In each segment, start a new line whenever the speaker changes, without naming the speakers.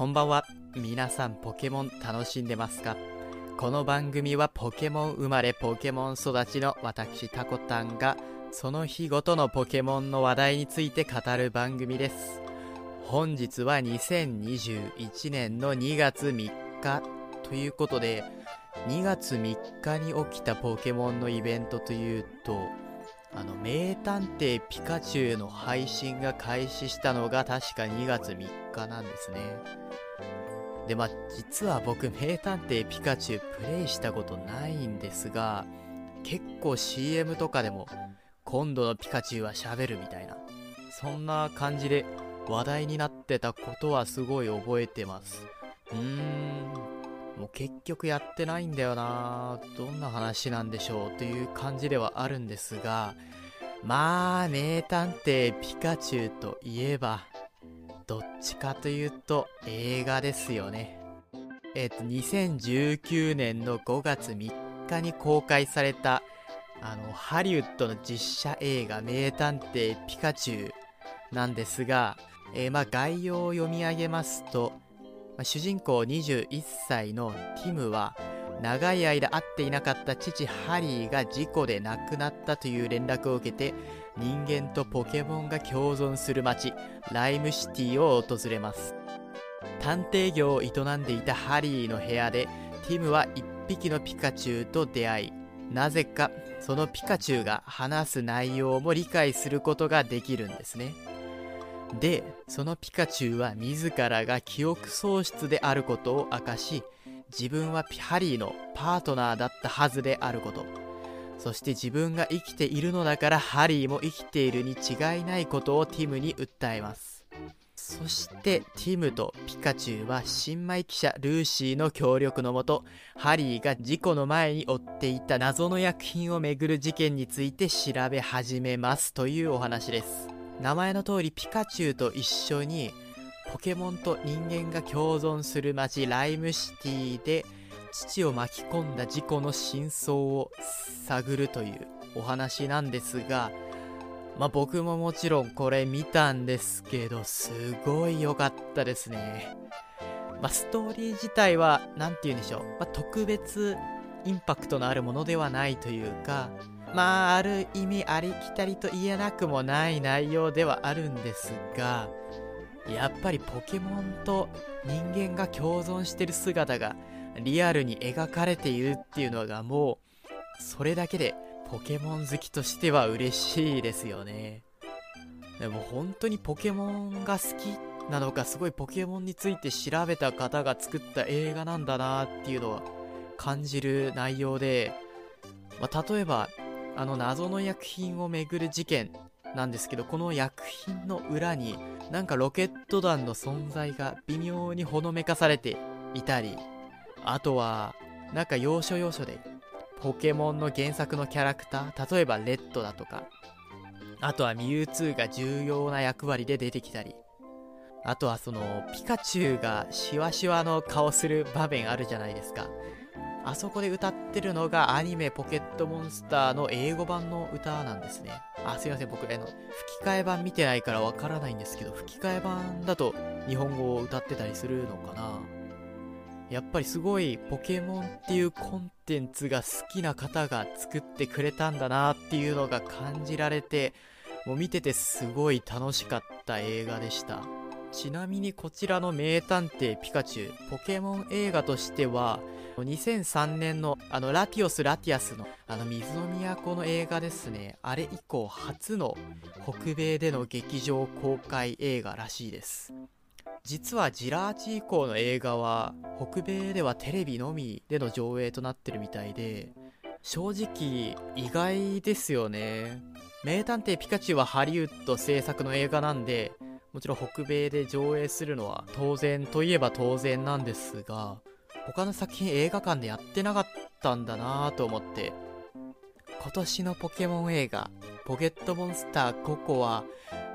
こんばんは。皆さんポケモン楽しんでますか？この番組はポケモン生まれポケモン育ちの私タコタンがその日ごとのポケモンの話題について語る番組です。本日は2021年の2月3日ということで2月3日に起きたポケモンのイベントというとあの名探偵ピカチュウの配信が開始したのが確か2月3日なんですね。でまあ実は僕名探偵ピカチュウプレイしたことないんですが結構 CM とかでも今度のピカチュウは喋るみたいなそんな感じで話題になってたことはすごい覚えてます。うーん。もう結局やってないんだよな。どんな話なんでしょうという感じではあるんですがまあ名探偵ピカチュウといえばどっちかというと映画ですよね。えっ、と2019年の5月3日に公開されたあのハリウッドの実写映画名探偵ピカチュウなんですが、えーまあ概要を読み上げますとまあ主人公21歳のティムは長い間会っていなかった父ハリーが事故で亡くなったという連絡を受けて人間とポケモンが共存する街ライムシティを訪れます。探偵業を営んでいたハリーの部屋でティムは一匹のピカチュウと出会いなぜかそのピカチュウが話す内容も理解することができるんですね。でそのピカチュウは自らが記憶喪失であることを明かし自分はピハリーのパートナーだったはずであること。そして自分が生きているのだからハリーも生きているに違いないことをティムに訴えます。そしてティムとピカチュウは新米記者ルーシーの協力のもとハリーが事故の前に追っていた謎の薬品をめぐる事件について調べ始めますというお話です。名前の通りピカチュウと一緒にポケモンと人間が共存する街ライムシティで父を巻き込んだ事故の真相を探るというお話なんですがまあ僕ももちろんこれ見たんですけどすごい良かったですね。まあストーリー自体は何て言うんでしょう、まあ、特別インパクトのあるものではないというかまあある意味ありきたりと言えなくもない内容ではあるんですがやっぱりポケモンと人間が共存してる姿がリアルに描かれているっていうのがもうそれだけでポケモン好きとしては嬉しいですよね。でも本当にポケモンが好きなのかすごいポケモンについて調べた方が作った映画なんだなっていうのは感じる内容で、まあ、例えばあの謎の薬品をめぐる事件なんですけどこの薬品の裏になんかロケット弾の存在が微妙にほのめかされていたりあとはなんか要所要所でポケモンの原作のキャラクター例えばレッドだとかあとはミュウツーが重要な役割で出てきたりあとはそのピカチュウがシワシワの顔する場面あるじゃないですか。あそこで歌ってるのがアニメポケットモンスターの英語版の歌なんですね。あ、すいません。僕、あの、吹き替え版見てないからわからないんですけど、吹き替え版だと日本語を歌ってたりするのかなやっぱりすごいポケモンっていうコンテンツが好きな方が作ってくれたんだなっていうのが感じられて、もう見ててすごい楽しかった映画でした。ちなみにこちらの名探偵ピカチュウ、ポケモン映画としては、2003年のあのラティオス・ラティアスのあの水の都の映画ですね。あれ以降初の北米での劇場公開映画らしいです。実はジラーチ以降の映画は北米ではテレビのみでの上映となってるみたいで正直意外ですよね。名探偵ピカチュウはハリウッド制作の映画なんでもちろん北米で上映するのは当然といえば当然なんですが他の作品映画館でやってなかったんだなぁと思って今年のポケモン映画ポケットモンスター5個は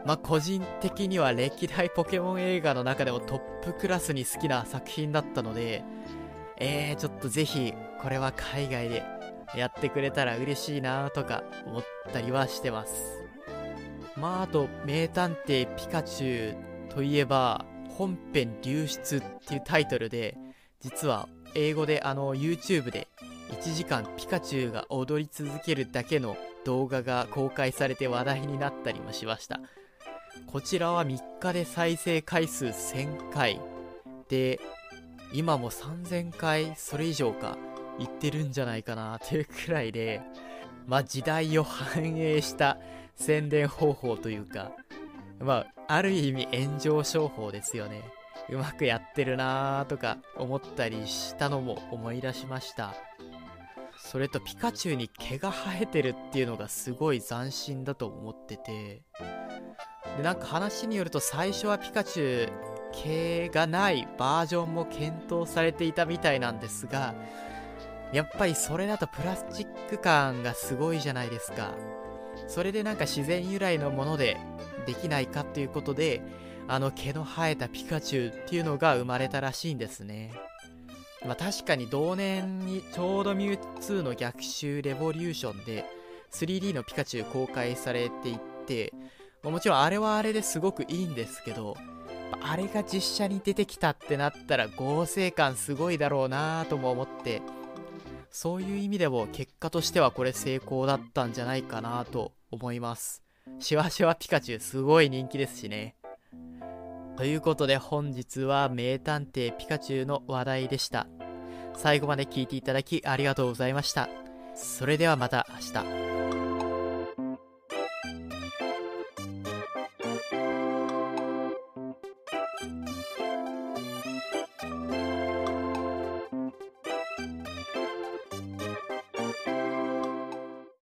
まあ個人的には歴代ポケモン映画の中でもトップクラスに好きな作品だったのでえー、ちょっとぜひこれは海外でやってくれたら嬉しいなとか思ったりはしてます。まああと名探偵ピカチュウといえば本編流出っていうタイトルで、実は英語であの YouTube で1時間ピカチュウが踊り続けるだけの動画が公開されて話題になったりもしました。こちらは3日で再生回数1000回で、今も3000回それ以上か言ってるんじゃないかなというくらいで、まあ時代を反映した宣伝方法というか、まあ、ある意味炎上商法ですよね。うまくやってるなーとか思ったりしたのも思い出しました。それとピカチュウに毛が生えてるっていうのがすごい斬新だと思ってて。で、なんか話によると最初はピカチュウ毛がないバージョンも検討されていたみたいなんですが、やっぱりそれだとプラスチック感がすごいじゃないですか。それでなんか自然由来のものでできないかっていうことで、あの毛の生えたピカチュウっていうのが生まれたらしいんですね。まあ確かに同年にちょうどミュウツーの逆襲レボリューションで 3D のピカチュウ公開されていって、もちろんあれはあれですごくいいんですけど、あれが実写に出てきたってなったら合成感すごいだろうなぁとも思って、そういう意味でも結果としてはこれ成功だったんじゃないかなと思います。シワシワピカチュウすごい人気ですしね。ということで本日は名探偵ピカチュウの話題でした。最後まで聞いていただきありがとうございました。それではまた明日。